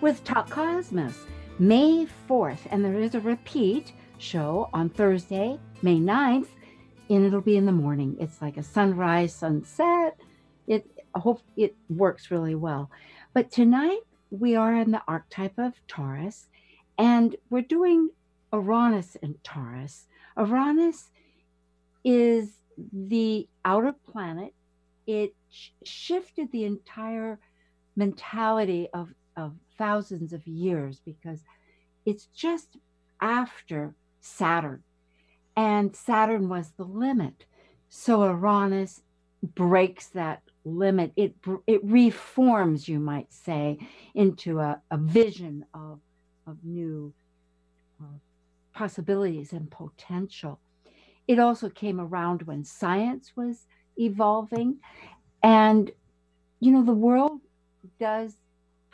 with Talk Cosmos, May 4th, and there is a repeat show on Thursday, May 9th, and it'll be in the morning. It's like a sunrise, sunset. It I hope it works really well. But tonight we are in the archetype of Taurus, and we're doing Uranus and Taurus. Uranus is the outer planet. It sh- shifted the entire mentality of, of thousands of years because it's just after Saturn. And Saturn was the limit. So Uranus breaks that limit. It, it reforms, you might say, into a, a vision of, of new uh, possibilities and potential. It also came around when science was evolving. And, you know, the world does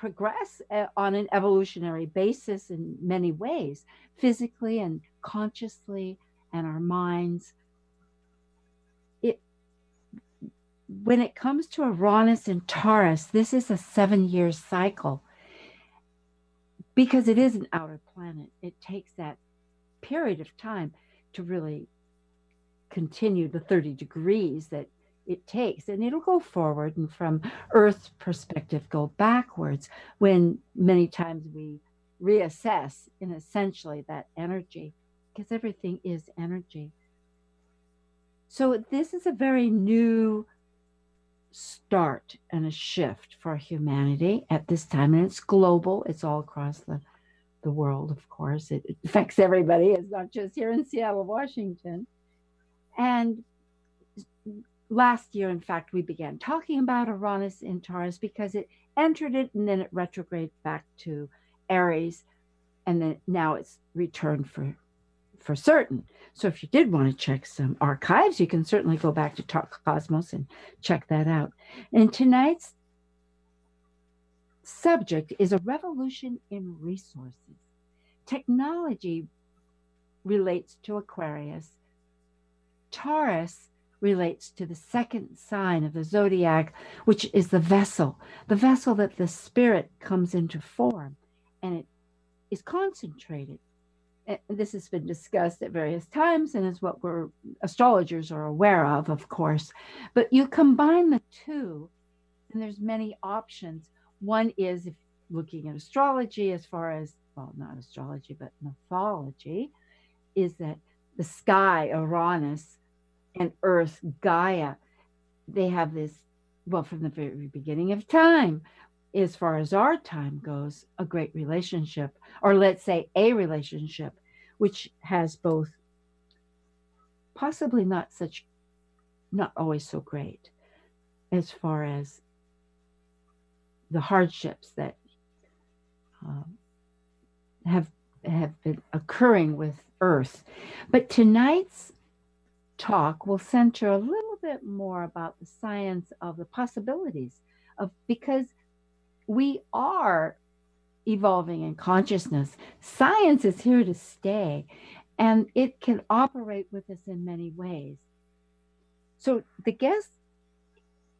progress uh, on an evolutionary basis in many ways, physically and consciously, and our minds. It, when it comes to Uranus and Taurus, this is a seven year cycle because it is an outer planet. It takes that period of time to really continue the 30 degrees that it takes. And it'll go forward and from earth's perspective go backwards when many times we reassess in essentially that energy because everything is energy. So this is a very new start and a shift for humanity at this time and it's global. It's all across the the world of course. It, it affects everybody. It's not just here in seattle washington. And last year, in fact, we began talking about Uranus in Taurus because it entered it and then it retrograded back to Aries, and then now it's returned for for certain. So if you did want to check some archives, you can certainly go back to Talk Cosmos and check that out. And tonight's subject is a revolution in resources. Technology relates to Aquarius. Taurus relates to the second sign of the zodiac, which is the vessel, the vessel that the spirit comes into form and it is concentrated. And this has been discussed at various times and is what we're astrologers are aware of, of course. But you combine the two, and there's many options. One is if looking at astrology as far as well, not astrology, but mythology, is that the sky, Uranus, and Earth, Gaia, they have this, well, from the very beginning of time, as far as our time goes, a great relationship, or let's say a relationship, which has both possibly not such, not always so great, as far as the hardships that um, have have been occurring with Earth. But tonight's talk will center a little bit more about the science of the possibilities of because we are evolving in consciousness. Science is here to stay and it can operate with us in many ways. So the guest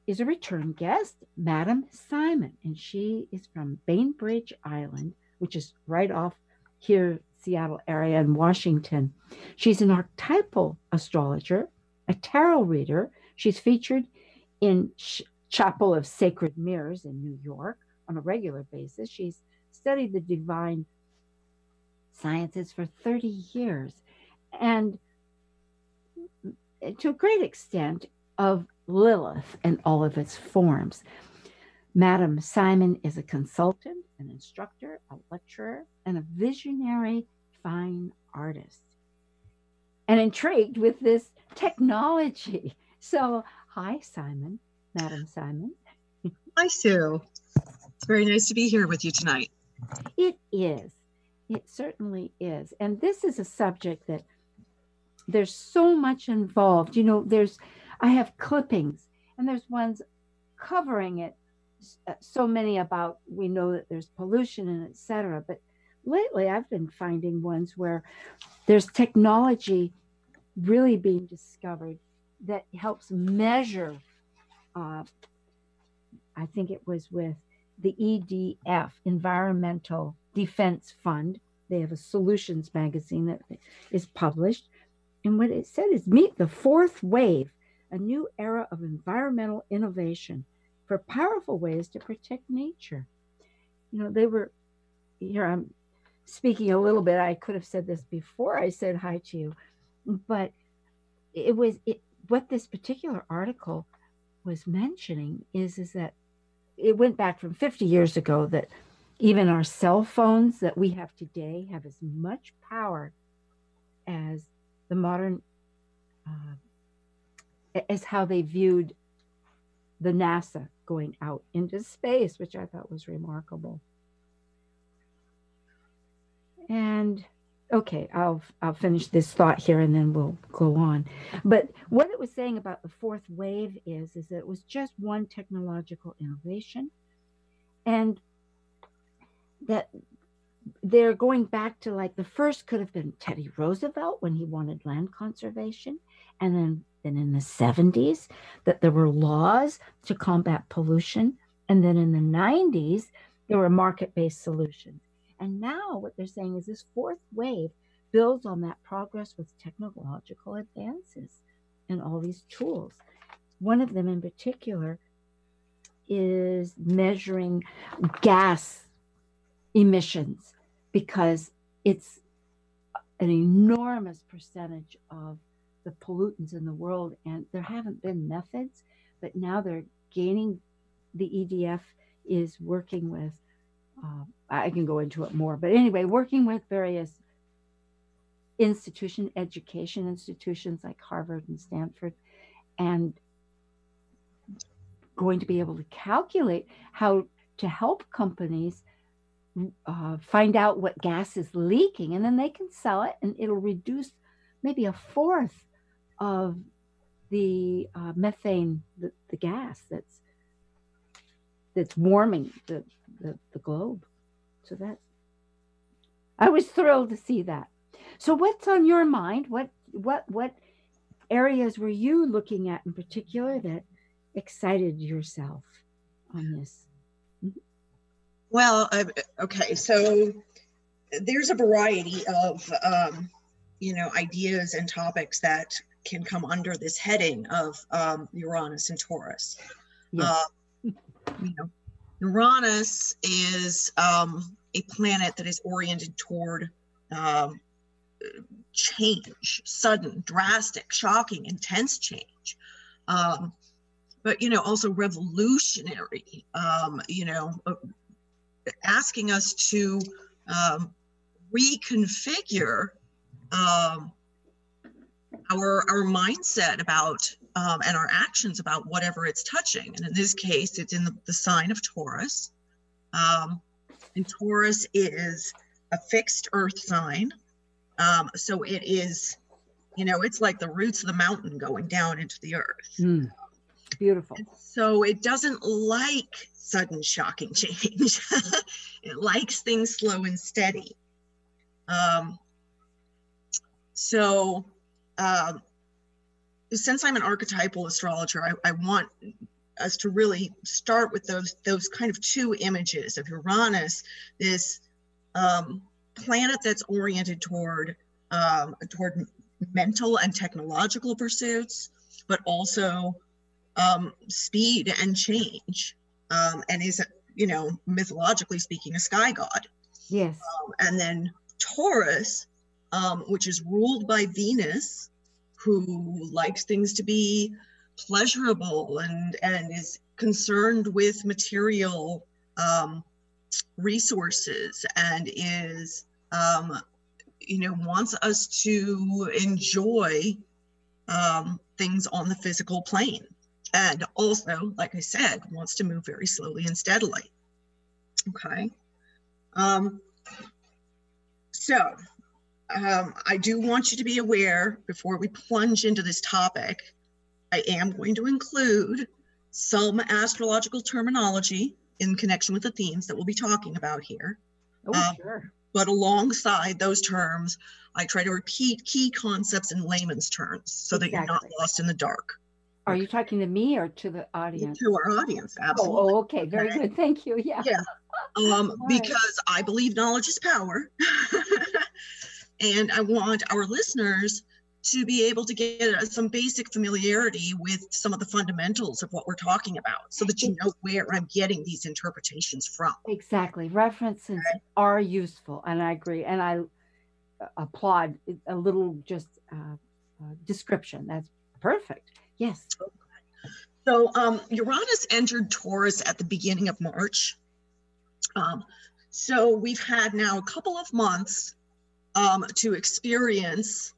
is a return guest, Madam Ximon, and she is from Bainbridge Island, which is right off here Seattle area in Washington. She's an archetypal astrologer, a tarot reader. She's featured in Chapel of Sacred Mirrors in New York on a regular basis. She's studied the divine sciences for 30 years and to a great extent of Lilith and all of its forms. Madam Ximon is a consultant, an instructor, a lecturer, and a visionary fine artist. And intrigued with this technology. So, hi, Ximon, Madam Ximon. Hi, Sue. It's very nice to be here with you tonight. It is. It certainly is. And this is a subject that there's so much involved. You know, there's, I have clippings and there's ones covering it uh, so many about we know that there's pollution and etc but lately i've been finding ones where there's technology really being discovered that helps measure uh, i think it was with the edf environmental defense fund they have a solutions magazine that is published and what it said is meet the fourth wave a new era of environmental innovation for powerful ways to protect nature. You know, they were here. I'm speaking a little bit. I could have said this before I said hi to you, but it was it, what this particular article was mentioning is is that it went back from 50 years ago that even our cell phones that we have today have as much power as the modern uh, as how they viewed the NASA going out into space, which I thought was remarkable. And okay, I'll I'll finish this thought here and then we'll go on. But what it was saying about the fourth wave is is that it was just one technological innovation and that they're going back to like the first could have been Teddy Roosevelt when he wanted land conservation and then then in the 70s that there were laws to combat pollution. And then in the 90s, there were market based solutions. And now what they're saying is this fourth wave builds on that progress with technological advances and all these tools. One of them in particular is measuring gas emissions because it's an enormous percentage of the pollutants in the world. And there haven't been methods, but now they're gaining. The EDF is working with, uh, I can go into it more, but anyway, working with various institution, education institutions like Harvard and Stanford, and going to be able to calculate how to help companies uh, find out what gas is leaking, and then they can sell it, and it'll reduce maybe a fourth of the uh, methane, the, the gas that's that's warming the, the, the globe. So that I was thrilled to see that. So what's on your mind? What what what areas were you looking at in particular that excited yourself on this? Well, uh, okay, so there's a variety of um, you know ideas and topics that can come under this heading of um, Uranus and Taurus. Yes. Uh, you know, Uranus is um, a planet that is oriented toward um, change, sudden, drastic, shocking, intense change. Um, but you know, also revolutionary. Um, you know, asking us to um, reconfigure um, our our mindset about um, and our actions about whatever it's touching. And in this case, it's in the, the sign of Taurus. Um, and Taurus is a fixed earth sign. Um, so it is, you know, it's like the roots of the mountain going down into the earth. Mm, beautiful. And so it doesn't like sudden shocking change. it likes things slow and steady. Um, so um, since I'm an archetypal astrologer, I, I, want us to really start with those those kind of two images of Uranus, this um, planet that's oriented toward um, toward mental and technological pursuits, but also um, speed and change, um, and is you know mythologically speaking a sky god. Yes. Um, and then Taurus um, which is ruled by Venus, who likes things to be pleasurable and and is concerned with material um, resources and is um, you know wants us to enjoy um, things on the physical plane. And also like i said wants to move very slowly and steadily. Okay. Um, so um, I do want you to be aware before we plunge into this topic, I am going to include some astrological terminology in connection with the themes that we'll be talking about here. Oh, Um, sure. But alongside those terms, I try to repeat key concepts in layman's terms so that you're not lost in the dark. Are you talking to me or to the audience? To our audience, Oh, absolutely. oh, okay. Very Okay. good. Thank you. Yeah. Yeah. Um, right. because I believe knowledge is power. and I want our listeners to be able to get some basic familiarity with some of the fundamentals of what we're talking about so that you know where I'm getting these interpretations from. Exactly. References are useful, and I agree. And I uh, applaud a little just uh, uh, description. That's perfect. Yes. So um, Uranus entered Taurus at the beginning of March. Um, so we've had now a couple of months um, to experience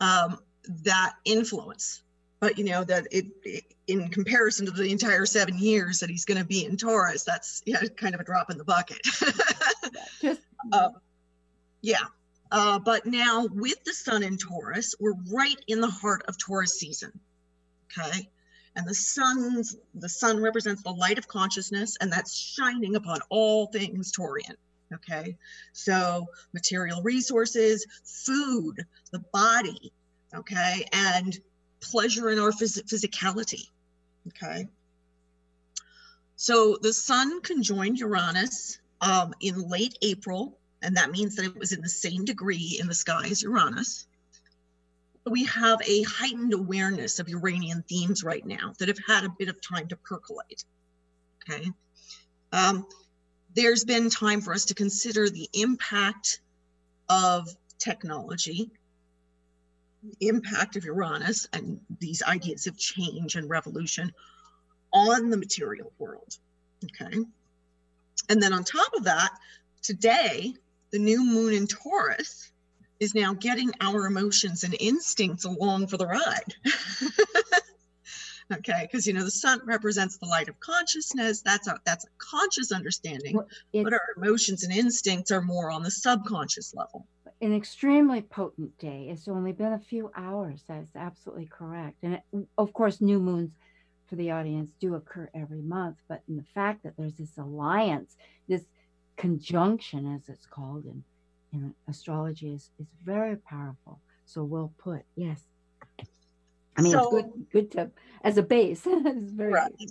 um, that influence. But you know that it, it, in comparison to the entire seven years that he's going to be in Taurus, that's yeah, kind of a drop in the bucket. Just Uh, yeah. Uh, but now with the sun in Taurus, we're right in the heart of Taurus season. Okay. And the sun's the sun represents the light of consciousness, and that's shining upon all things Taurian. Okay. So material resources, food, the body, okay, and pleasure in our phys- physicality. Okay. So the sun conjoined Uranus um, in late April, and that means that it was in the same degree in the sky as Uranus. We have a heightened awareness of Uranian themes right now that have had a bit of time to percolate. Okay. Um, there's been time for us to consider the impact of technology, the impact of Uranus, and these ideas of change and revolution on the material world. Okay. And then on top of that, today, the new moon in Taurus is now getting our emotions and instincts along for the ride. okay, because you know the sun represents the light of consciousness. That's a that's a conscious understanding, Well, but our emotions and instincts are more on the subconscious level. an extremely potent day. It's only been a few hours. That's absolutely correct. And it, of course, new moons for the audience do occur every month. But in the fact that there's this alliance, this conjunction, as it's called in, in astrology, is, is very powerful. So well put. Yes. I mean, So- it's good, good to, as a base. it's very Right. good.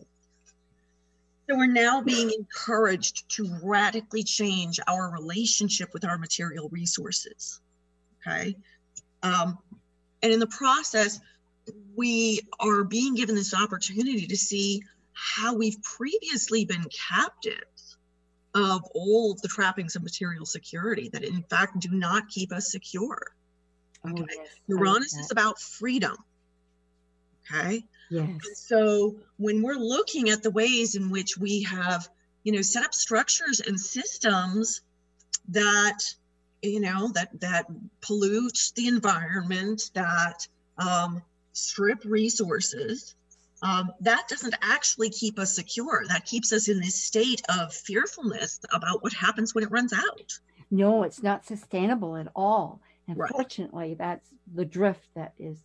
So we're now being encouraged to radically change our relationship with our material resources. Okay. Um, and in the process, we are being given this opportunity to see how we've previously been captives of all of the trappings of material security that in fact do not keep us secure. Oh, Okay. yes, I like Uranus is about freedom. Okay. Yes. And so when we're looking at the ways in which we have, you know, set up structures and systems that, you know, that that pollute the environment, that um, strip resources, um, that doesn't actually keep us secure. That keeps us in this state of fearfulness about what happens when it runs out. No, it's not sustainable at all. And Right. fortunately, that's the drift that is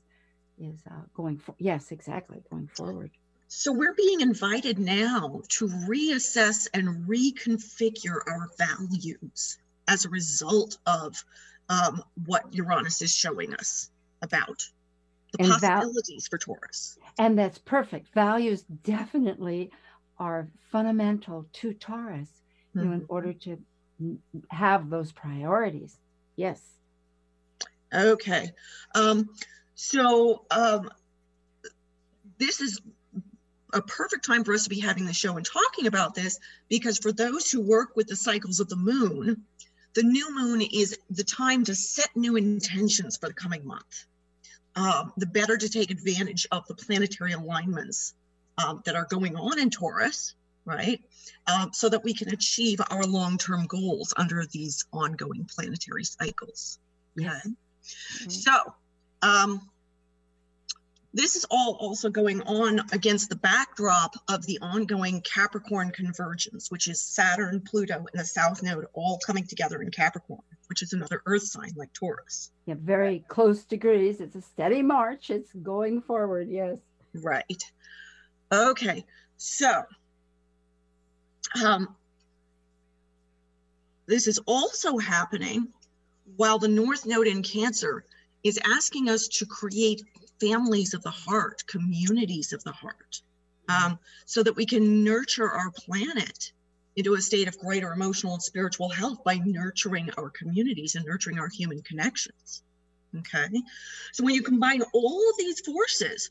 is uh, going for. Yes, exactly, going forward. So we're being invited now to reassess and reconfigure our values as a result of um, what Uranus is showing us about the And val- possibilities for Taurus. And that's perfect. Values definitely are fundamental to Taurus, you know, in Mhm. order to have those priorities. Yes. Okay. Um, so um, this is a perfect time for us to be having the show and talking about this because for those who work with the cycles of the moon, the new moon is the time to set new intentions for the coming month. Um, the better to take advantage of the planetary alignments um, that are going on in Taurus, right? Um, so that we can achieve our long term goals under these ongoing planetary cycles. Yeah. Okay. So, um, this is all also going on against the backdrop of the ongoing Capricorn convergence, which is Saturn, Pluto, and the South Node all coming together in Capricorn, which is another Earth sign like Taurus. Yeah, very close degrees. It's a steady march. It's going forward. Yes. Right. Okay. So, um, this is also happening while the North Node in Cancer is asking us to create families of the heart, communities of the heart, um, so that we can nurture our planet into a state of greater emotional and spiritual health by nurturing our communities and nurturing our human connections. Okay. So when you combine all of these forces,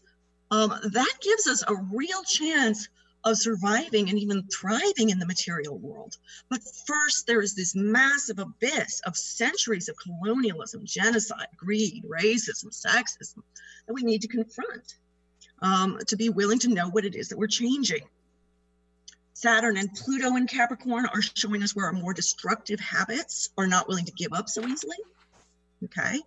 um, that gives us a real chance of surviving and even thriving in the material world. But first, there is this massive abyss of centuries of colonialism, genocide, greed, racism, sexism that we need to confront um, to be willing to know what it is that we're changing. Saturn and Pluto in Capricorn are showing us where our more destructive habits are not willing to give up so easily. Okay.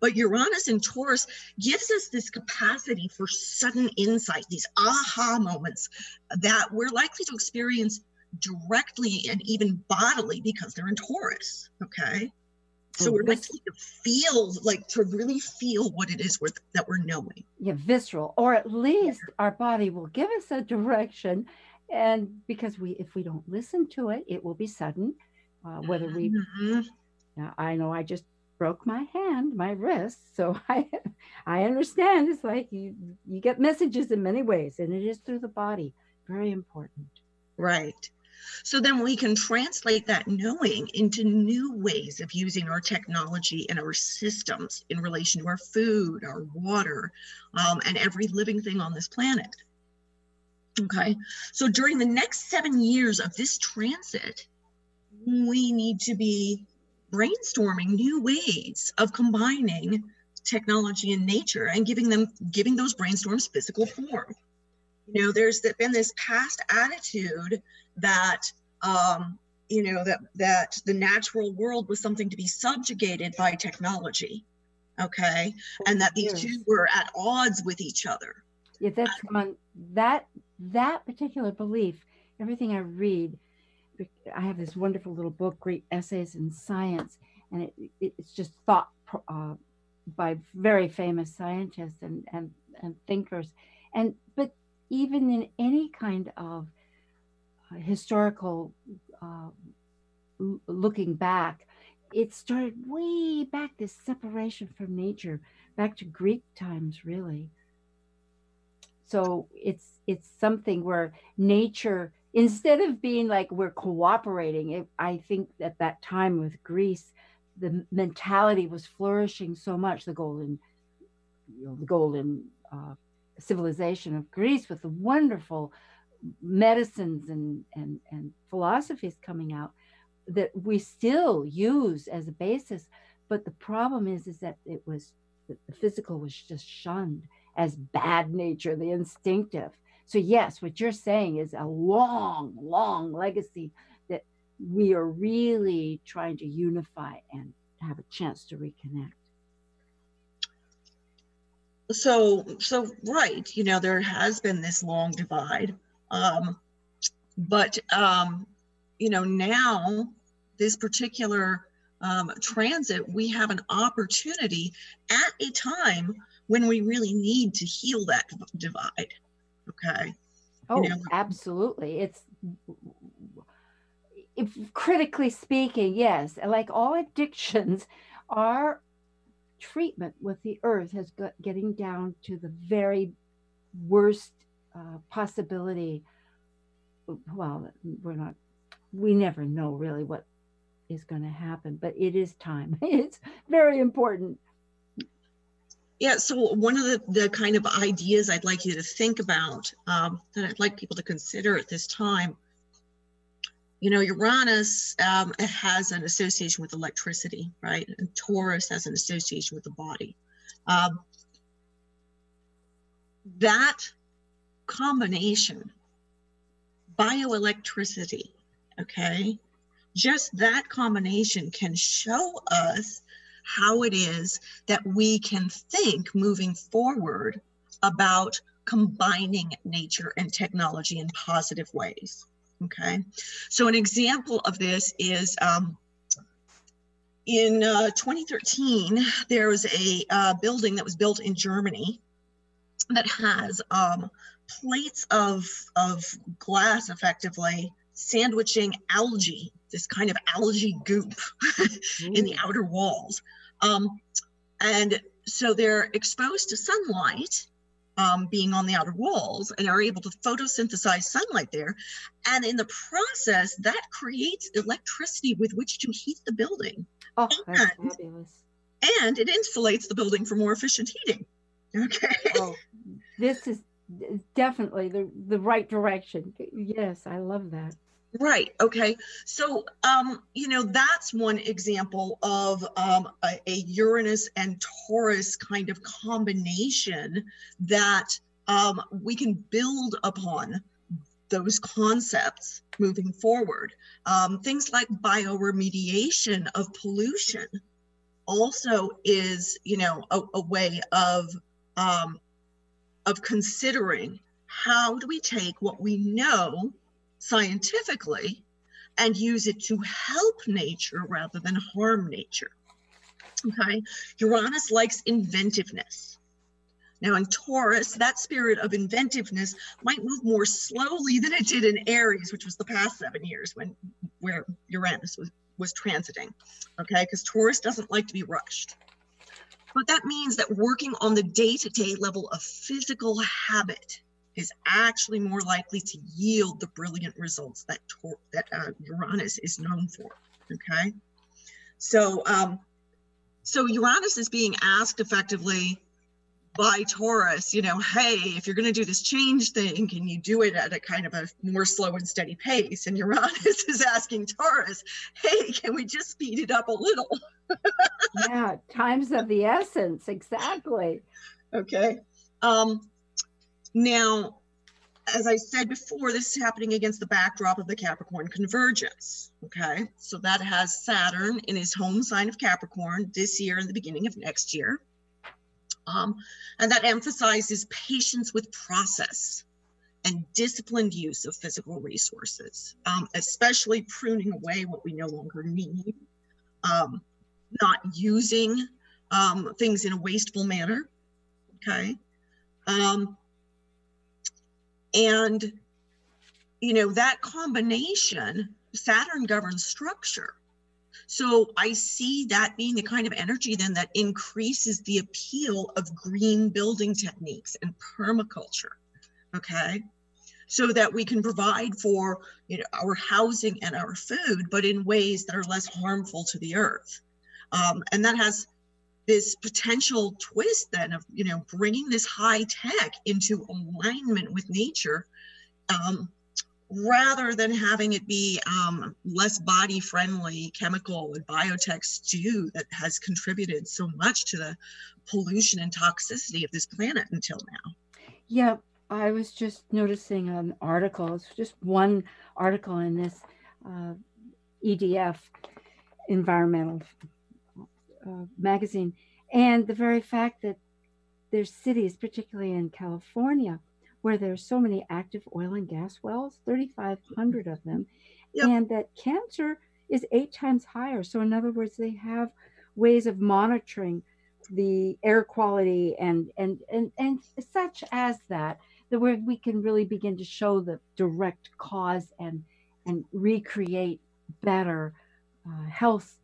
But Uranus in Taurus gives us this capacity for sudden insight, these aha moments that we're likely to experience directly and even bodily because they're in Taurus. Okay. So we're likely to feel like to really feel what it is we're, that we're knowing. Yeah, visceral, or at least our body will give us a direction. And because we, if we don't listen to it, it will be sudden. Uh, whether we, mm-hmm. now, I know I just broke my hand, my wrist. So I I understand it's like you you get messages in many ways and it is through the body. Very important. Right. So then we can translate that knowing into new ways of using our technology and our systems in relation to our food, our water, um, and every living thing on this planet. Okay, so during the next seven years of this transit, we need to be brainstorming new ways of combining technology and nature and giving them giving those brainstorms physical form. You know there's been this past attitude that um, you know that that the natural world was something to be subjugated by technology okay? And that these two were at odds with each other. Yeah that's one that that particular belief everything i read I have this wonderful little book, Great Essays in Science, and it, it, it's just thought uh, by very famous scientists and, and, and thinkers. And but even in any kind of uh, historical uh, looking back, it started way back this separation from nature, back to Greek times, really. So it's it's something where nature instead of being like we're cooperating, it, I think at that time with Greece, the mentality was flourishing so much. The golden, you know, the golden uh, civilization of Greece with the wonderful medicines and and and philosophies coming out that we still use as a basis. But the problem is, is that it was the physical was just shunned as bad nature, the instinctive so, yes, what you're saying is a long, long legacy that we are really trying to unify and have a chance to reconnect. So, so right, you know, there has been this long divide, um, but um, you know, now this particular um, transit, we have an opportunity at a time when we really need to heal that divide. Okay. Oh, you know? absolutely. It's if critically speaking, yes, like all addictions, our treatment with the earth has got getting down to the very worst uh, possibility. Well, we're not, we never know really what is going to happen, but it is time. It's very important yeah, so one of the, the kind of ideas I'd like you to think about um, that I'd like people to consider at this time, you know, Uranus um, has an association with electricity, right? And Taurus has an association with the body. Um, that combination, bioelectricity, okay, just that combination can show us how it is that we can think moving forward about combining nature and technology in positive ways. Okay, so an example of this is um, in uh, 2013, there was a uh, building that was built in Germany that has um, plates of, of glass effectively sandwiching algae, this kind of algae goop in the outer walls. Um, and so they're exposed to sunlight um, being on the outer walls and are able to photosynthesize sunlight there. And in the process, that creates electricity with which to heat the building. Oh, that's and, fabulous. And it insulates the building for more efficient heating. Okay. Oh, this is definitely the, the right direction. Yes, I love that. Right. Okay. So, um, you know, that's one example of um, a, a, Uranus and Taurus kind of combination that um, we can build upon those concepts moving forward. Um, things like bioremediation of pollution also is, you know, a, a way of um, of considering how do we take what we know scientifically and use it to help nature rather than harm nature. Okay, Uranus likes inventiveness. Now, in Taurus, that spirit of inventiveness might move more slowly than it did in Aries, which was the past seven years when where Uranus was, was transiting. Okay, because Taurus doesn't like to be rushed. But that means that working on the day to day level of physical habit is actually more likely to yield the brilliant results that that uh, Uranus is known for. Okay, so um, so Uranus is being asked effectively by Taurus, you know, hey, if you're going to do this change thing, can you do it at a kind of a more slow and steady pace? And Uranus is asking Taurus, hey, can we just speed it up a little? yeah, times of the essence, exactly. Okay. Um, now, as I said before, this is happening against the backdrop of the Capricorn convergence. Okay, so that has Saturn in his home sign of Capricorn this year and the beginning of next year. Um, and that emphasizes patience with process and disciplined use of physical resources, um, especially pruning away what we no longer need, um, not using um, things in a wasteful manner. Okay. And, you know, that combination, Saturn governs structure. So I see that being the kind of energy then that increases the appeal of green building techniques and permaculture. Okay. So that we can provide for you know, our housing and our food, but in ways that are less harmful to the earth. Um, and that has this potential twist then of you know bringing this high tech into alignment with nature um, rather than having it be um, less body friendly chemical and biotech stew that has contributed so much to the pollution and toxicity of this planet until now. Yeah i was just noticing an article it's just one article in this uh, edf environmental uh, magazine. And the very fact that there's cities, particularly in California, where there's so many active oil and gas wells, 3,500 of them, yep. and that cancer is eight times higher. So, in other words, they have ways of monitoring the air quality and and and and such as that that where we can really begin to show the direct cause and and recreate better uh, health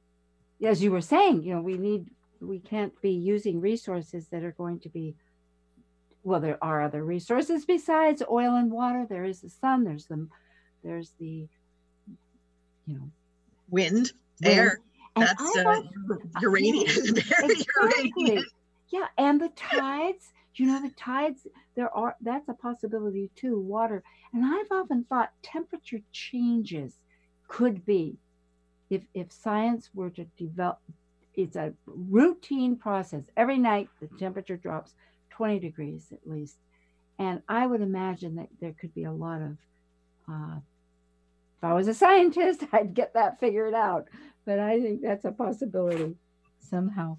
as you were saying, you know, we need, we can't be using resources that are going to be, well, there are other resources besides oil and water. There is the sun, there's the, there's the, you know, wind, wind. air. And That's uh, uranium, exactly. uranium. Yeah, and the tides. You know, the tides. There are that's a possibility too. Water, and I've often thought temperature changes could be if if science were to develop it's a routine process. Every night the temperature drops 20 degrees at least. And i would imagine that there could be a lot of uh, if i was a scientist i'd get that figured out. But i think that's a possibility somehow.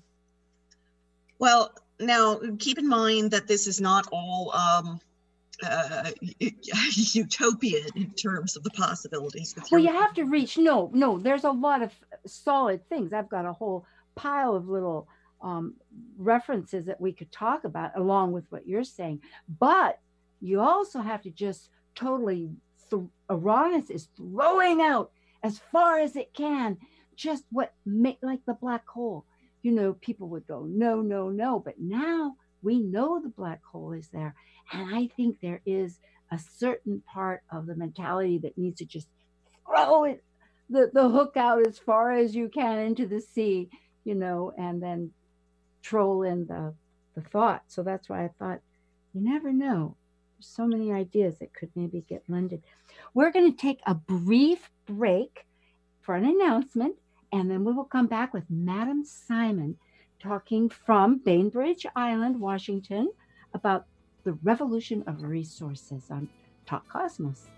Well now keep in mind that this is not all um, uh, utopian in terms of the possibilities. Well, you have to reach. No, no, there's a lot of solid things. I've got a whole pile of little um, references that we could talk about along with what you're saying. But you also have to just totally, th- is throwing out as far as it can just what make like the black hole. You know, people would go, no, no, no. But now we know the black hole is there. And I think there is a certain part of the mentality that needs to just throw it the, the hook out as far as you can into the sea, you know, and then troll in the the thought. So that's why I thought you never know. There's so many ideas that could maybe get blended. We're going to take a brief break for an announcement, and then we will come back with Madam Ximon talking from Bainbridge Island, Washington, about the revolution of resources on Talk Cosmos.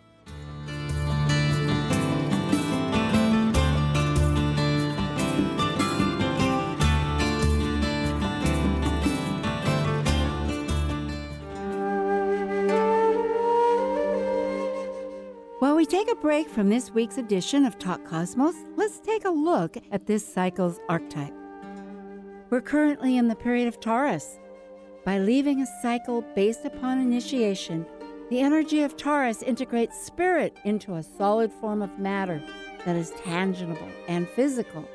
While we take a break from this week's edition of Talk Cosmos, let's take a look at this cycle's archetype. We're currently in the period of Taurus. By leaving a cycle based upon initiation, the energy of Taurus integrates spirit into a solid form of matter that is tangible and physical.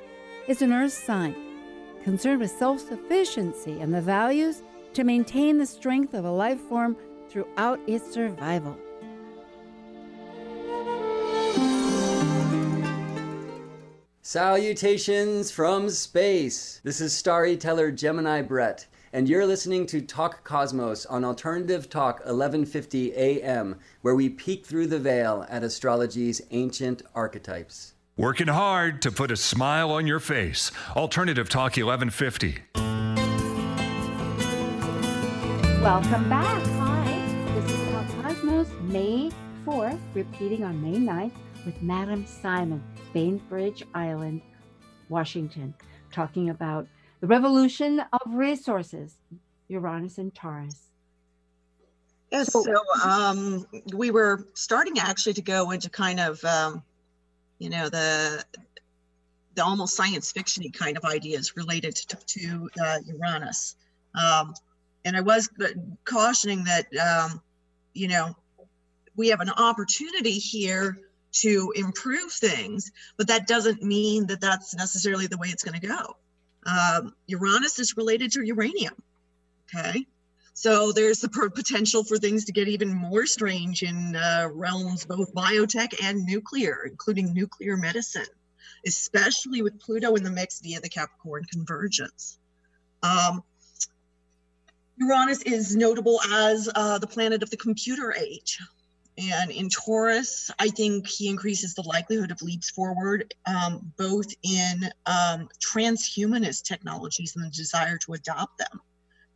It's an earth sign, concerned with self sufficiency and the values to maintain the strength of a life form throughout its survival. Salutations from space. This is storyteller Gemini Brett, and you're listening to Talk Cosmos on Alternative Talk 1150 AM, where we peek through the veil at astrology's ancient archetypes. Working hard to put a smile on your face. Alternative Talk 1150. Welcome back. Hi, this is Talk Cosmos, May 4th, repeating on May 9th with Madam Ximon, Bainbridge Island, Washington, talking about the revolution of resources, Uranus and Taurus. Yes, so, um, we were starting actually to go into kind of, um, you know, the the almost science fictiony kind of ideas related to, to uh, Uranus. Um, and I was cautioning that, um, you know, we have an opportunity here to improve things, but that doesn't mean that that's necessarily the way it's going to go. Um, Uranus is related to uranium. Okay. So there's the potential for things to get even more strange in uh, realms both biotech and nuclear, including nuclear medicine, especially with Pluto in the mix via the Capricorn convergence. Um, Uranus is notable as uh, the planet of the computer age. And in Taurus, I think he increases the likelihood of leaps forward, um, both in um, transhumanist technologies and the desire to adopt them.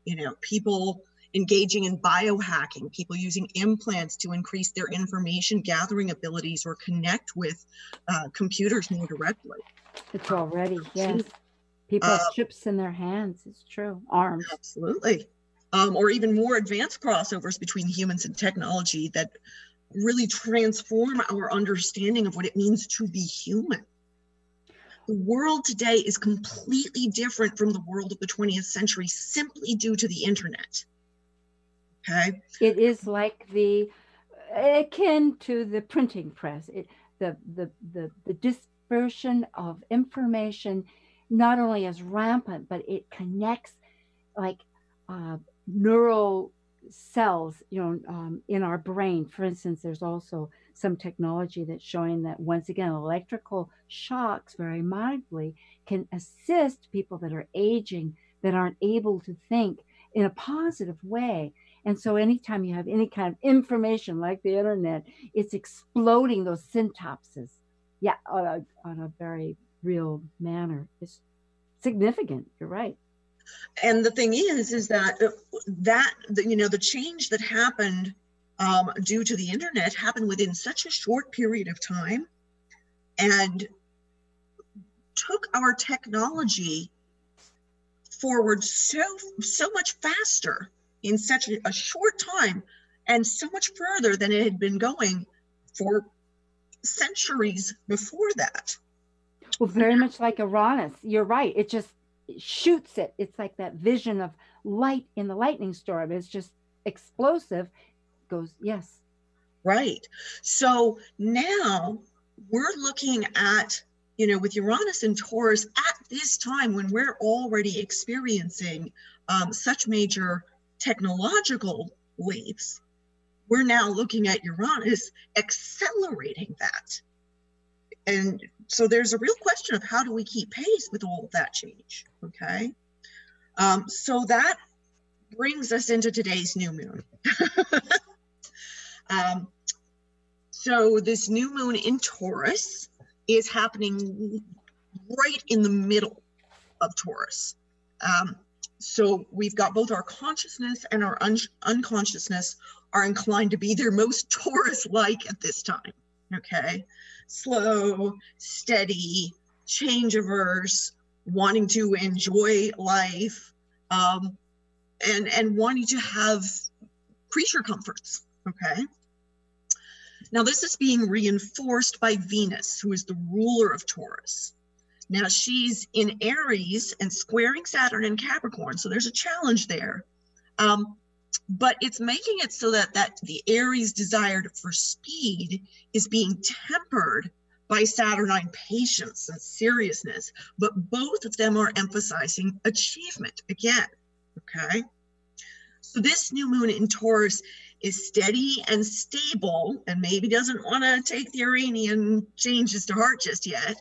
You know, people engaging in biohacking, people using implants to increase their information gathering abilities or connect with uh, computers more directly. It's already, yes. People have uh, chips in their hands. It's true. Arms. Absolutely. Um, or even more advanced crossovers between humans and technology that really transform our understanding of what it means to be human. The world today is completely different from the world of the 20th century simply due to the internet. Okay. It is like the akin to the printing press. It, the, the, the, the dispersion of information not only is rampant, but it connects like uh, neural cells, you know, um, in our brain. For instance, there's also some technology that's showing that once again, electrical shocks very mildly can assist people that are aging that aren't able to think in a positive way. And so, anytime you have any kind of information like the internet, it's exploding those synapses. Yeah, on a, on a very real manner. It's significant. You're right and the thing is is that uh, that you know the change that happened um, due to the internet happened within such a short period of time and took our technology forward so so much faster in such a, short time and so much further than it had been going for centuries before that. Well, very much like Uranus. You're right. It just shoots it. It's like that vision of light in the lightning storm. It's just explosive. Goes, yes. Right. So now we're looking at, you know, with Uranus and Taurus at this time when we're already experiencing um, such major technological leaps, we're now looking at Uranus accelerating that. And so there's a real question of how do we keep pace with all of that change? Okay. Um, so that brings us into today's new moon. um, so this new moon in Taurus is happening right in the middle of Taurus. Um, so we've got both our consciousness and our un- unconsciousness are inclined to be their most Taurus like at this time. Okay. Slow, steady, change averse, wanting to enjoy life, um, and, and wanting to have creature comforts. Okay. Now, this is being reinforced by Venus, who is the ruler of Taurus. Now, she's in Aries and squaring Saturn in Capricorn. So there's a challenge there. Um, but it's making it so that that the Aries desired for speed is being tempered by Saturnine patience and seriousness, but both of them are emphasizing achievement again. Okay. So this new moon in Taurus is steady and stable and maybe doesn't want to take the Uranian changes to heart just yet.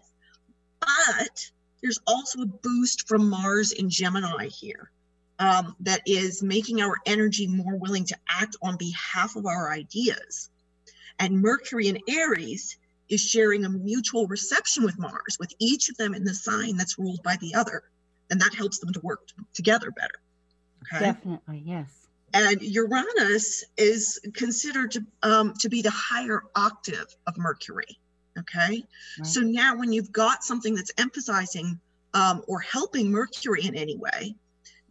But there's also a boost from Mars in Gemini here um, that is making our energy more willing to act on behalf of our ideas. And Mercury in Aries is sharing a mutual reception with Mars, with each of them in the sign that's ruled by the other. And that helps them to work together better. Okay? Definitely, yes. And Uranus is considered to, um, to be the higher octave of Mercury. Okay. Right. So now, when you've got something that's emphasizing um, or helping Mercury in any way,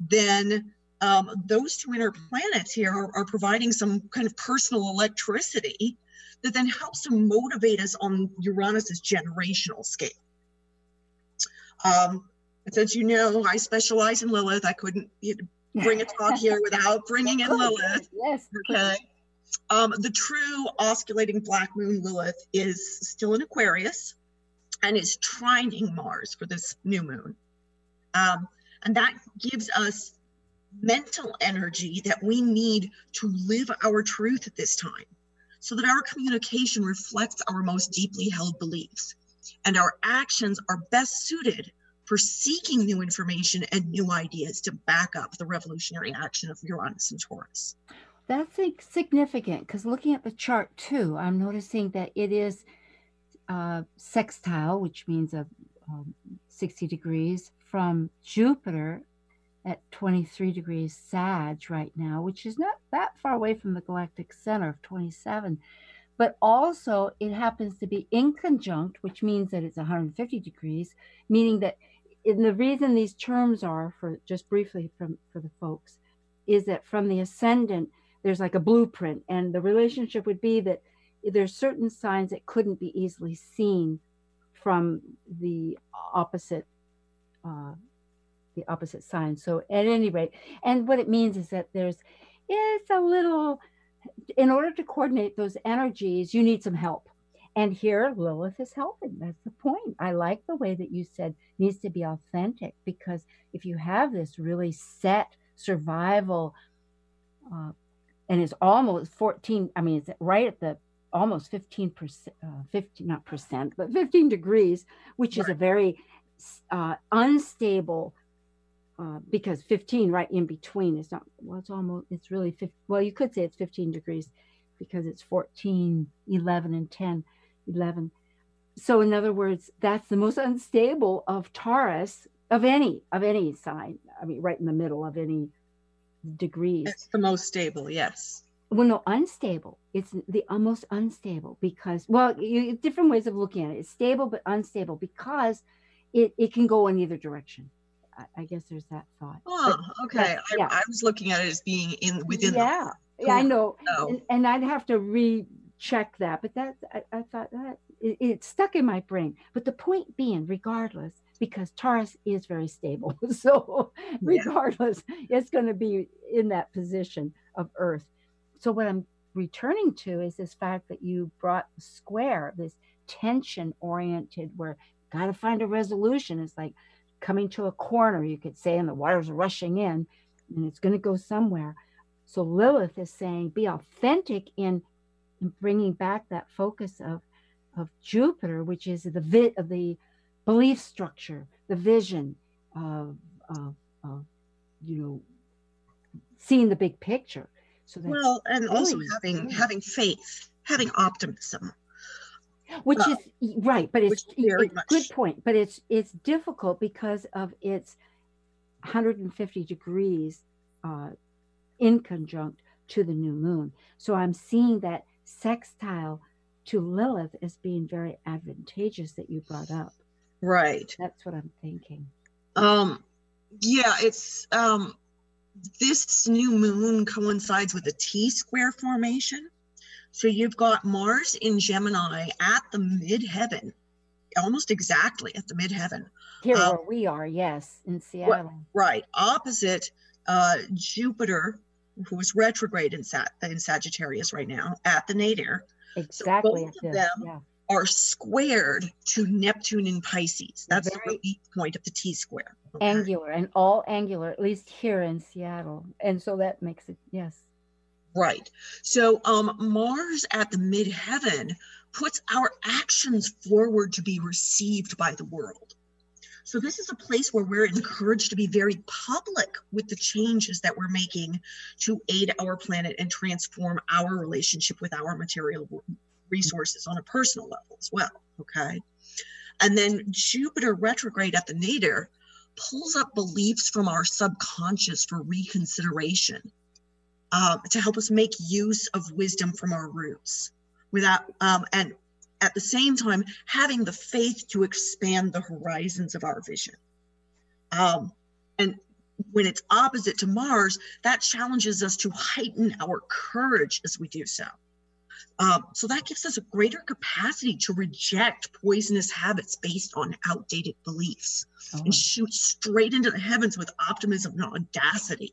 then um, those two inner planets here are, are, providing some kind of personal electricity that then helps to motivate us on Uranus's generational scale. Um, and since you know I specialize in Lilith, I couldn't bring a talk here without bringing in Lilith. Yes. Okay. Um, the true osculating black moon Lilith is still in Aquarius and is trining Mars for this new moon. Um, and that gives us mental energy that we need to live our truth at this time so that our communication reflects our most deeply held beliefs and our actions are best suited for seeking new information and new ideas to back up the revolutionary action of Uranus and Taurus. That's significant because looking at the chart too, I'm noticing that it is uh, sextile, which means a um, 60 degrees from Jupiter at 23 degrees Sag right now, which is not that far away from the galactic center of 27. But also, it happens to be inconjunct, which means that it's 150 degrees, meaning that and the reason these terms are for just briefly from for the folks is that from the ascendant there's like a blueprint and the relationship would be that there's certain signs that couldn't be easily seen from the opposite uh, the opposite sign. So at any rate, and what it means is that there's it's a little in order to coordinate those energies, you need some help. And here Lilith is helping. That's the point. I like the way that you said needs to be authentic because if you have this really set survival, uh, and it's almost 14, I mean, it's right at the almost 15 percent, uh, 15, not percent, but 15 degrees, which is a very uh, unstable uh, because 15 right in between is not well it's almost it's really 15, well you could say it's 15 degrees because it's 14 11 and 10 11 so in other words that's the most unstable of taurus of any of any sign i mean right in the middle of any degrees. It's the most stable yes. Well no unstable. It's the most unstable because well you, different ways of looking at it. It's stable but unstable because it, it can go in either direction I, I guess there's that thought. Oh, But- okay. but, yeah. I, I was looking at it as being in within. yeah, yeah, I know, Oh. and, and I'd have to recheck that, but that's I, I thought that it, it stuck in my brain. But the point being, regardless, because Taurus is very stable, so Yeah. regardless, it's going to be in that position of Earth. So what I'm returning to is this fact that you brought the square, this tension oriented, where got to find a resolution. It's like coming to a corner, you could say, and the water's rushing in, and it's going to go somewhere. So Lilith is saying, be authentic in, in bringing back that focus of of Jupiter, which is the vi- of the belief structure, the vision of, of, of you know seeing the big picture. So that's Well, and also really having good. having faith, having optimism. Which uh, is right, but it's, good point. But it's it's difficult because of its 150 degrees uh, inconjunct to the new moon. So I'm seeing that sextile to Lilith as being very advantageous that you brought up. Right. That's what I'm thinking. Um, yeah, it's um, this new moon coincides with a t square formation. So you've got Mars in Gemini at the midheaven, almost exactly at the midheaven. Here Uh, where we are, yes, in Seattle. Right. Opposite uh, Jupiter, who is retrograde in, Sat- in Sagittarius right now at the nadir, Exactly. both of them yeah. are squared to Neptune in Pisces. That's the Very- relief point of the T square. okay? Angular and all angular, at least here in Seattle. And so that makes it, yes. Right. So um, Mars at the midheaven puts our actions forward to be received by the world. So this is a place where we're encouraged to be very public with the changes that we're making to aid our planet and transform our relationship with our material resources on a personal level as well. Okay. And then Jupiter retrograde at the nadir pulls up beliefs from our subconscious for reconsideration um, to help us make use of wisdom from our roots without um, and at the same time having the faith to expand the horizons of our vision. Um, and when it's opposite to mars that challenges us to heighten our courage as we do so. Um, so that gives us a greater capacity to reject poisonous habits based on outdated beliefs Oh, and shoot straight into the heavens with optimism and audacity.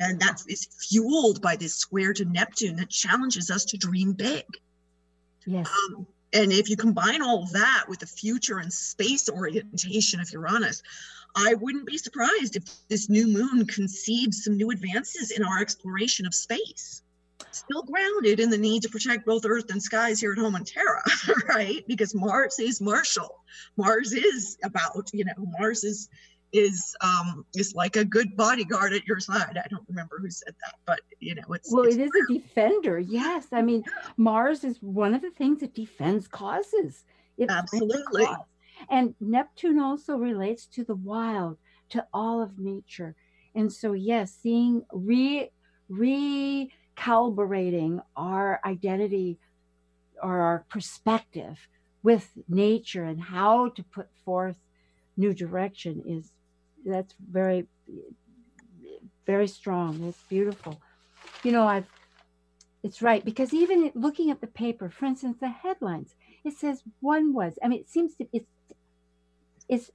And that is fueled by this square to Neptune that challenges us to dream big. yes. Um, and if you combine all of that with the future and space orientation of Uranus, I wouldn't be surprised if this new moon conceives some new advances in our exploration of space. Still grounded in the need to protect both Earth and skies here at home on Terra, right? Because Mars is martial. Mars is about, you know, Mars is is um is like a good bodyguard at your side. I don't remember who said that, but you know, it's Well, it's it is a defender. Yes. I mean, Mars is one of the things that defends causes. It Absolutely. cause. And Neptune also relates to the wild, to all of nature. And so, yes, seeing re recalibrating our identity or our perspective with nature and how to put forth new direction is that's very very strong. It's beautiful. You know i've it's right because even looking at the paper for instance the headlines it says one was i mean it seems to it's it's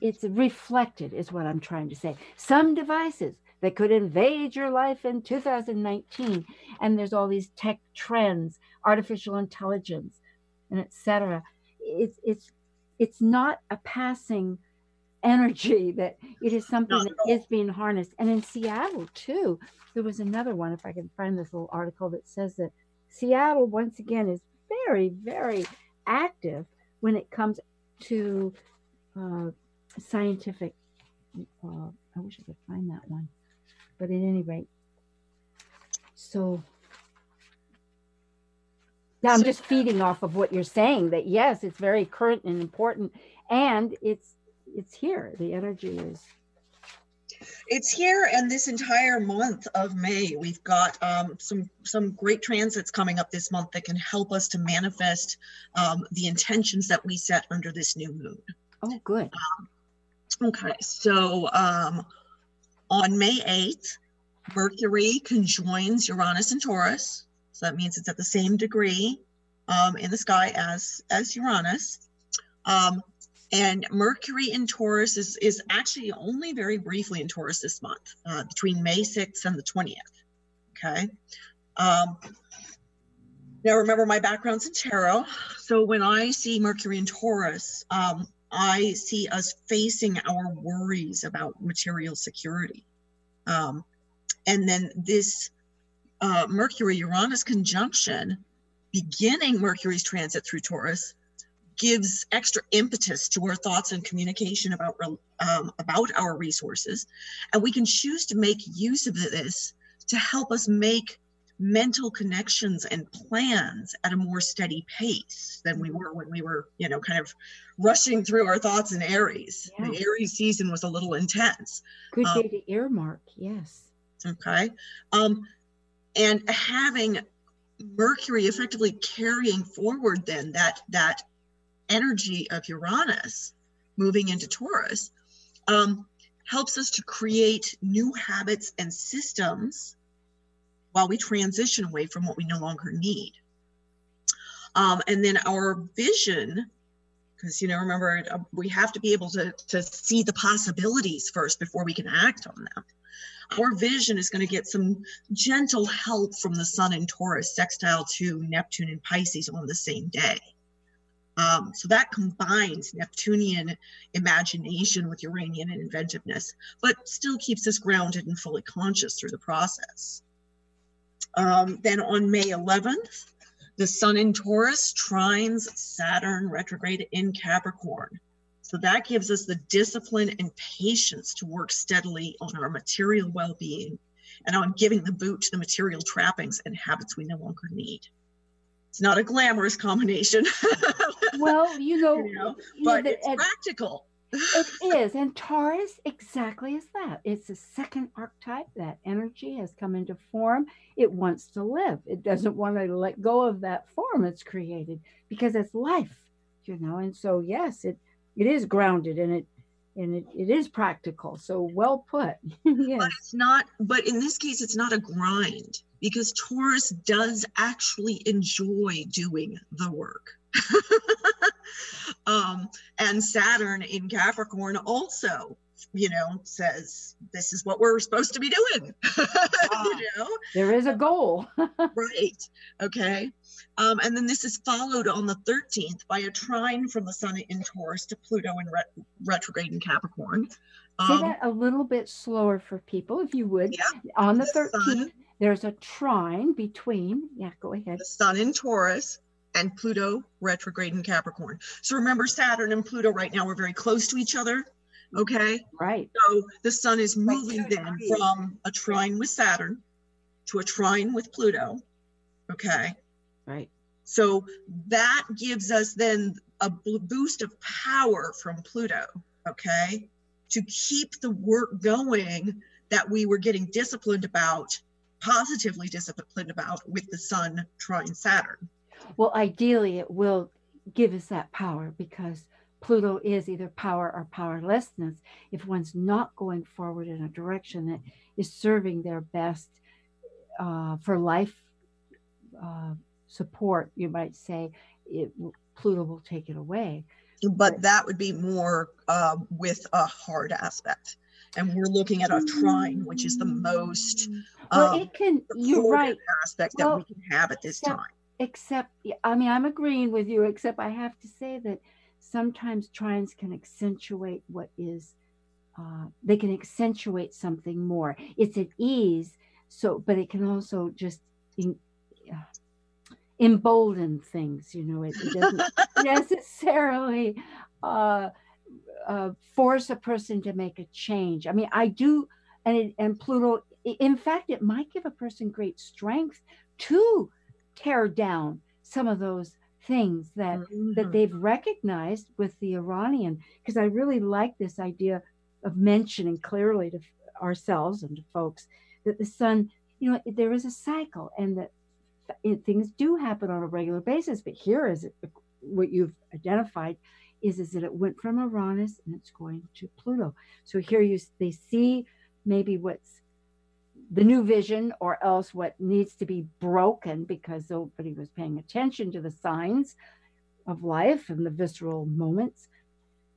it's reflected is what i'm trying to say. Some devices that could invade your life in 2019 and there's all these tech trends artificial intelligence and etc it's it's it's not a passing energy that it is something Not that at is being harnessed. And in seattle too there was another one if i can find this little article that says that seattle once again is very very active when it comes to uh, scientific uh, i wish i could find that one but at any rate. So yeah i'm just feeding off of what you're saying that yes it's very current and important and it's it's here the energy is it's here and this entire month of may we've got um, some some great transits coming up this month that can help us to manifest um, the intentions that we set under this new moon oh good Okay, so um, on May 8th, Mercury conjoins Uranus and Taurus. So that means it's at the same degree um, in the sky as, as Uranus. And Mercury in Taurus is, is actually only very briefly in Taurus this month, uh, between May 6th and the 20th. Okay. Um, now, remember, my background's in tarot. So when I see Mercury in Taurus, um, I see us facing our worries about material security. Um, and then this uh, Mercury Uranus conjunction, beginning Mercury's transit through Taurus, gives extra impetus to our thoughts and communication about um, about our resources, and we can choose to make use of this to help us make mental connections and plans at a more steady pace than we were when we were, you know, kind of rushing through our thoughts in Aries. Yeah. The Aries season was a little intense. Good um, day to earmark, yes. Okay. Um, and having Mercury effectively carrying forward then that that energy of Uranus moving into Taurus um, helps us to create new habits and systems while we transition away from what we no longer need. Um, and then our vision, because you know, remember, uh, we have to be able to, to see the possibilities first before we can act on them. Our vision is going to get some gentle help from the sun in Taurus, sextile to Neptune in Pisces on the same day. Um, so that combines Neptunian imagination with Uranian inventiveness, but still keeps us grounded and fully conscious through the process. Um, then on May 11th, the Sun in Taurus trines Saturn retrograde in Capricorn. So that gives us the discipline and patience to work steadily on our material well being and on giving the boot to the material trappings and habits we no longer need. It's not a glamorous combination. well, you know, you know but know, it's practical it is. And Taurus exactly is that. It's the second archetype. That energy has come into form. It wants to live. It doesn't want to let go of that form it's created because it's life, you know. And so yes, it it is grounded and it and it, it is practical. So well put. yes. But it's not, but in this case, it's not a grind because Taurus does actually enjoy doing the work. um, and Saturn in Capricorn also, you know, says this is what we're supposed to be doing. you know, there is a goal. right. Okay. Um, and then this is followed on the 13th by a trine from the Sun in Taurus to Pluto in ret- retrograde in Capricorn. Um, Say that a little bit slower for people, if you would. Yeah, on the, the 13th, sun, there's a trine between, yeah, go ahead. The Sun in Taurus and Pluto retrograde in Capricorn. So remember, Saturn and Pluto right now are very close to each other. Okay. Right. So the sun is moving then from a trine with Saturn to a trine with Pluto. Okay. Right. So that gives us then a boost of power from Pluto. Okay. To keep the work going that we were getting disciplined about, positively disciplined about with the sun trine Saturn. Well, ideally, it will give us that power because Pluto is either power or powerlessness if one's not going forward in a direction that is serving their best uh, for life uh, support, you might say, it, Pluto will take it away. But that would be more uh, with a hard aspect. And we're looking at a trine, which is the most well, it um, can. You're right. Aspect well, that we can have at this time except i mean i'm agreeing with you except i have to say that sometimes trines can accentuate what is uh, they can accentuate something more. It's at ease so but it can also just in, uh, embolden things you know it, it doesn't necessarily uh, uh, force a person to make a change. I mean i do and it, and pluto in fact it might give a person great strength to tear down some of those things that mm-hmm. that they've recognized with the Uranian because I really like this idea of mentioning clearly to ourselves and to folks that the sun you know there is a cycle and that it, things do happen on a regular basis but here is what you've identified is is that it went from Uranus and it's going to Pluto. So here you they see maybe what's the new vision or else what needs to be broken because nobody was paying attention to the signs of life and the visceral moments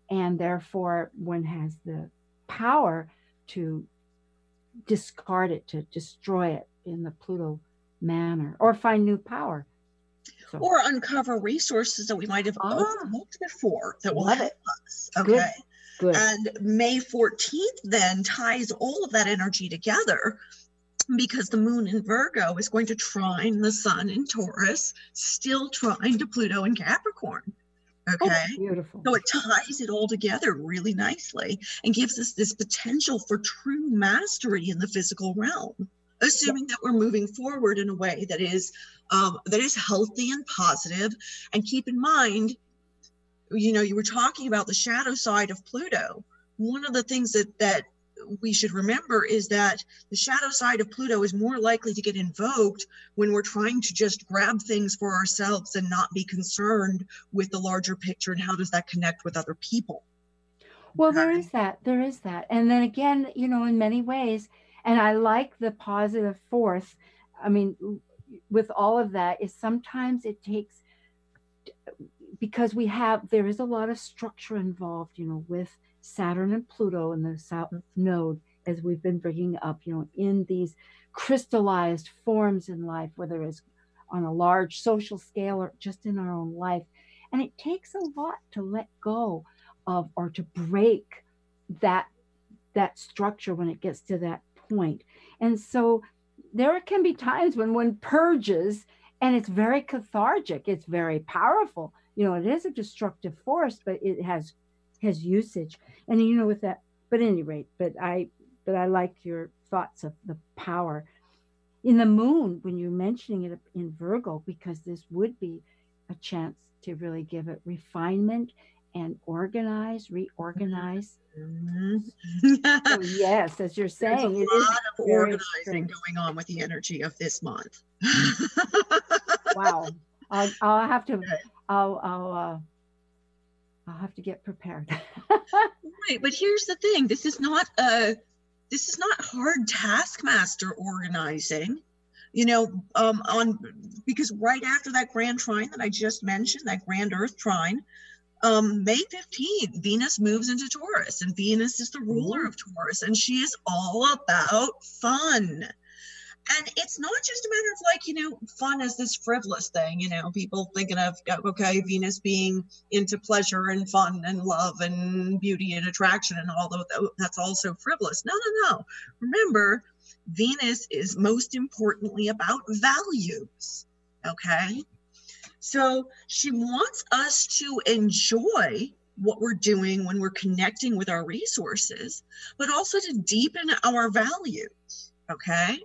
and therefore one has the power to discard it to destroy it in the pluto manner or find new power so. or uncover resources that we might have ah, overlooked before that will help it. us okay Good. Good. And May 14th then ties all of that energy together because the moon in Virgo is going to trine the sun in Taurus, still trine to Pluto in Capricorn. Oh, okay. Oh, beautiful. So it ties it all together really nicely and gives us this potential for true mastery in the physical realm, assuming that we're moving forward in a way that is um, that is healthy and positive. And keep in mind, you know, you were talking about the shadow side of Pluto. One of the things that that we should remember is that the shadow side of Pluto is more likely to get invoked when we're trying to just grab things for ourselves and not be concerned with the larger picture and how does that connect with other people. Well, there is that. There is that. And then again, you know, in many ways, and I like the positive force. I mean, with all of that, is sometimes it takes because we have there is a lot of structure involved, you know, with Saturn and Pluto in the south node, as we've been bringing up, you know, in these crystallized forms in life, whether it's on a large social scale or just in our own life. And it takes a lot to let go of or to break that that structure when it gets to that. And so there can be times when one purges and it's very cathartic, it's very powerful. You know, it is a destructive force, but it has has usage. And you know, with that, but any rate, but I but I like your thoughts of the power in the moon when you're mentioning it in Virgo, because this would be a chance to really give it refinement and organize, reorganize. Mm-hmm. so yes, as you're saying, There's a lot of organizing going on with the energy of this month. wow, I'll, I'll have to. I'll, I'll uh, I'll have to get prepared. right, but here's the thing: this is not a this is not hard taskmaster organizing. You know, um, on because right after that grand trine that I just mentioned, that grand Earth trine, um, May 15th, Venus moves into Taurus, and Venus is the ruler of Taurus, and she is all about fun and it's not just a matter of like you know fun as this frivolous thing you know people thinking of oh, okay venus being into pleasure and fun and love and beauty and attraction and all that that's also frivolous. No no no. Remember venus is most importantly about values okay? So she wants us to enjoy what we're doing when we're connecting with our resources but also to deepen our values okay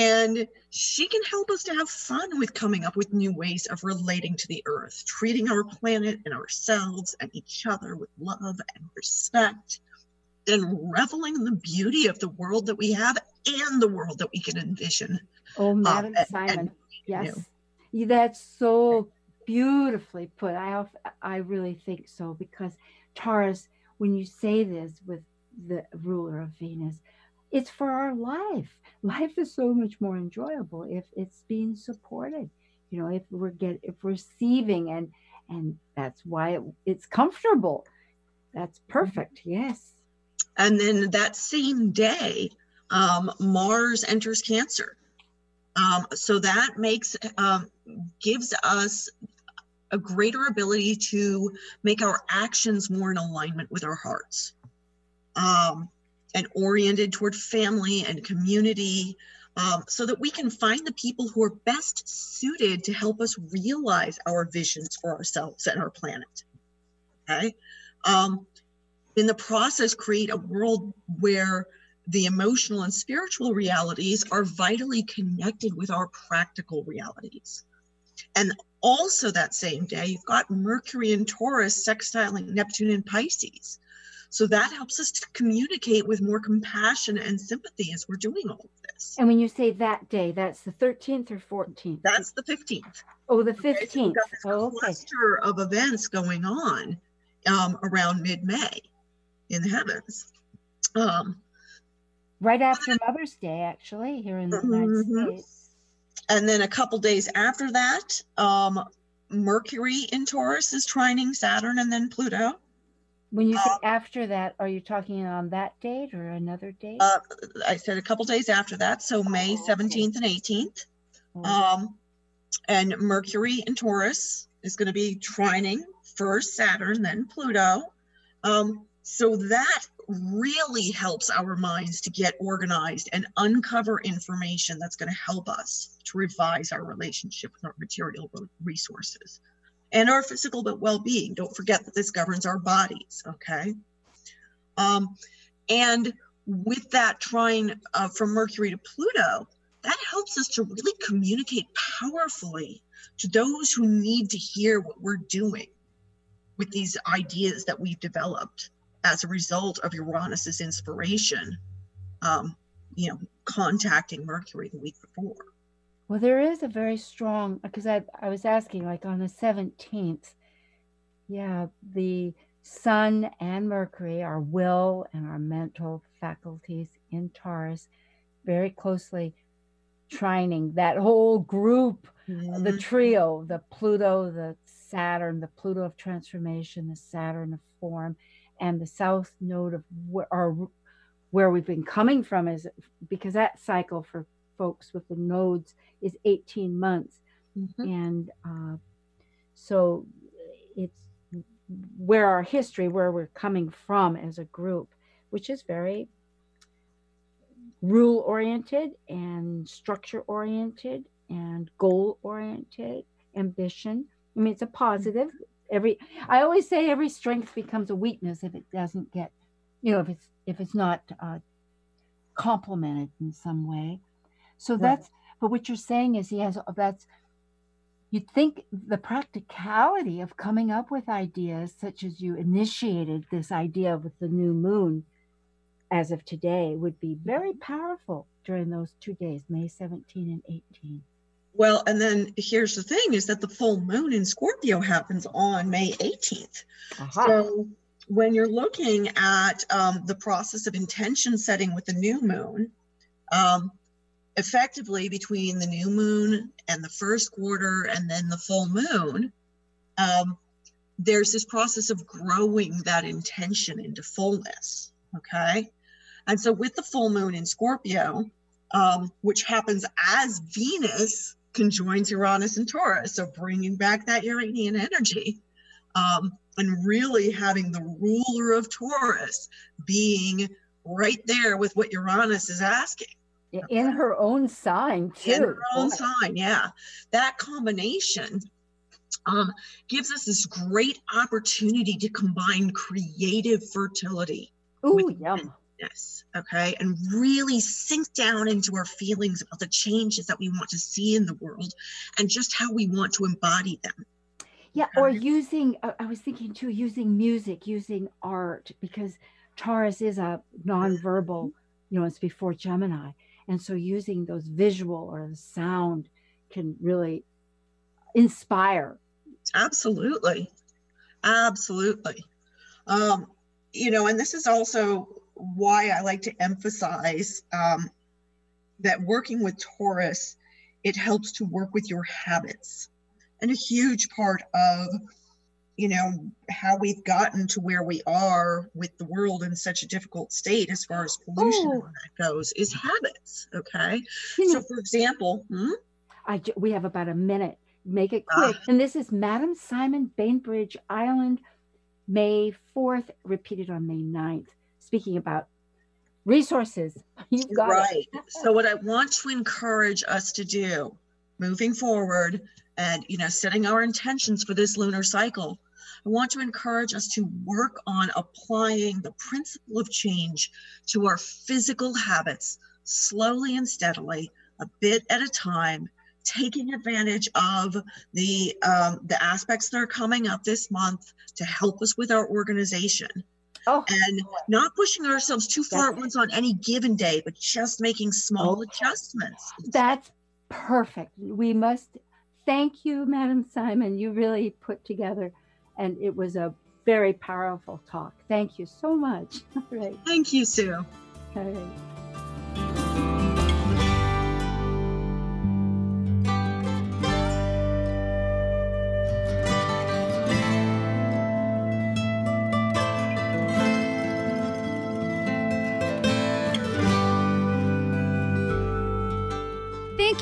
and she can help us to have fun with coming up with new ways of relating to the earth, treating our planet and ourselves and each other with love and respect, and reveling in the beauty of the world that we have and the world that we can envision. Oh, Madam um, Ximon, and, yes, you know. that's so beautifully put. I I really think so because Taurus, when you say this with the ruler of Venus, it's for our life. Life is so much more enjoyable if it's being supported. You know, if we're get if we're receiving and and that's why it, it's comfortable. That's perfect. Yes. And then that same day, um, Mars enters Cancer. Um, so that makes um, gives us a greater ability to make our actions more in alignment with our hearts. Um, and oriented toward family and community um, so that we can find the people who are best suited to help us realize our visions for ourselves and our planet. Okay. Um, in the process, create a world where the emotional and spiritual realities are vitally connected with our practical realities. And also, that same day, you've got Mercury in Taurus sextiling Neptune in Pisces. So that helps us to communicate with more compassion and sympathy as we're doing all of this. And when you say that day, that's the 13th or 14th? That's the 15th. Oh, the 15th. Okay, so oh, okay. cluster of events going on um, around mid-May in the heavens. Um, right after Mother's Day, actually, here in the United Mhm. States. and then a couple days after that, um, Mercury in Taurus is trining Saturn and then Pluto. When you say Uh, after that, are you talking on that date or another date? Uh, I said a couple days after that, so May Oh, okay. 17th and 18th. Or- Um, and Mercury in Taurus is going to be trining first Saturn, then Pluto. Um, so that really helps our minds to get organized and uncover information that's going to help us to revise our relationship with our material resources and our physical well-being. Don't forget that this governs our bodies. Okay. Um, and with that trine uh, from Mercury to Pluto, that helps us to really communicate powerfully to those who need to hear what we're doing with these ideas that we've developed as a result of Uranus's inspiration, um, you know, contacting Mercury the week before. Well, there is a very strong because I I was asking like on the seventeenth, yeah, the Sun and Mercury, our will and our mental faculties in Taurus, very closely trining that whole group, uh, the mm-hmm. trio, the Pluto, the Saturn, the Pluto of transformation, the Saturn of form, and the South node of where our where we've been coming from is because that cycle for folks with the nodes is 18 months. Mhm. and uh, so it's where our history where we're coming from as a group which is very rule oriented and structure oriented and goal oriented ambition. I mean it's a positive. Every i always say every strength becomes a weakness if it doesn't get you know if it's if it's not uh, complemented in some way so Right. that's but what you're saying is he has that's you'd think the practicality of coming up with ideas such as you initiated this idea with the new moon as of today would be very powerful during those two days may 17 and 18 Well, and then here's the thing is that the full moon in Scorpio happens on May 18th. Aha. So when you're looking at um, the process of intention setting with the new moon, um, effectively between the new moon and the first quarter and then the full moon, um, there's this process of growing that intention into fullness. Okay. And so with the full moon in Scorpio, um, which happens as Venus conjoins Uranus and Taurus, so bringing back that Uranian energy um, and really having the ruler of Taurus being right there with what Uranus is asking in her own sign too in her own Boy. sign. Yeah, that combination um, gives us this great opportunity to combine creative fertility. Ooh, yum Yes. Okay. And really sink down into our feelings about the changes that we want to see in the world and just how we want to embody them. Yeah, or Okay. using, I was thinking too, using music, using art, because Taurus is a nonverbal, you know, it's before Gemini. And so using those visual or the sound can really inspire. Absolutely. Absolutely. Um, you know, and this is also why I like to emphasize um, that working with Taurus, it helps to work with your habits. And a huge part of, you know, how we've gotten to where we are with the world in such a difficult state as far as pollution Oh. that goes is habits. Okay. You So, know, for example, hmm? I we have about a minute. Make it Ah. quick. And this is Madam Ximon Bainbridge Island, May 4th, repeated on May 9th. Speaking about resources, you've got it. right. So what I want to encourage us to do moving forward and you know setting our intentions for this lunar cycle, I want to encourage us to work on applying the principle of change to our physical habits slowly and steadily, a bit at a time, taking advantage of the um, the aspects that are coming up this month to help us with our organization Oh, and not pushing ourselves too far at once on any given day, but just making small Okay. adjustments. That's perfect. We must thank you, Madam Ximon. You really put together, and it was a very powerful talk. Thank you so much. All right. Thank you, Sue. All right.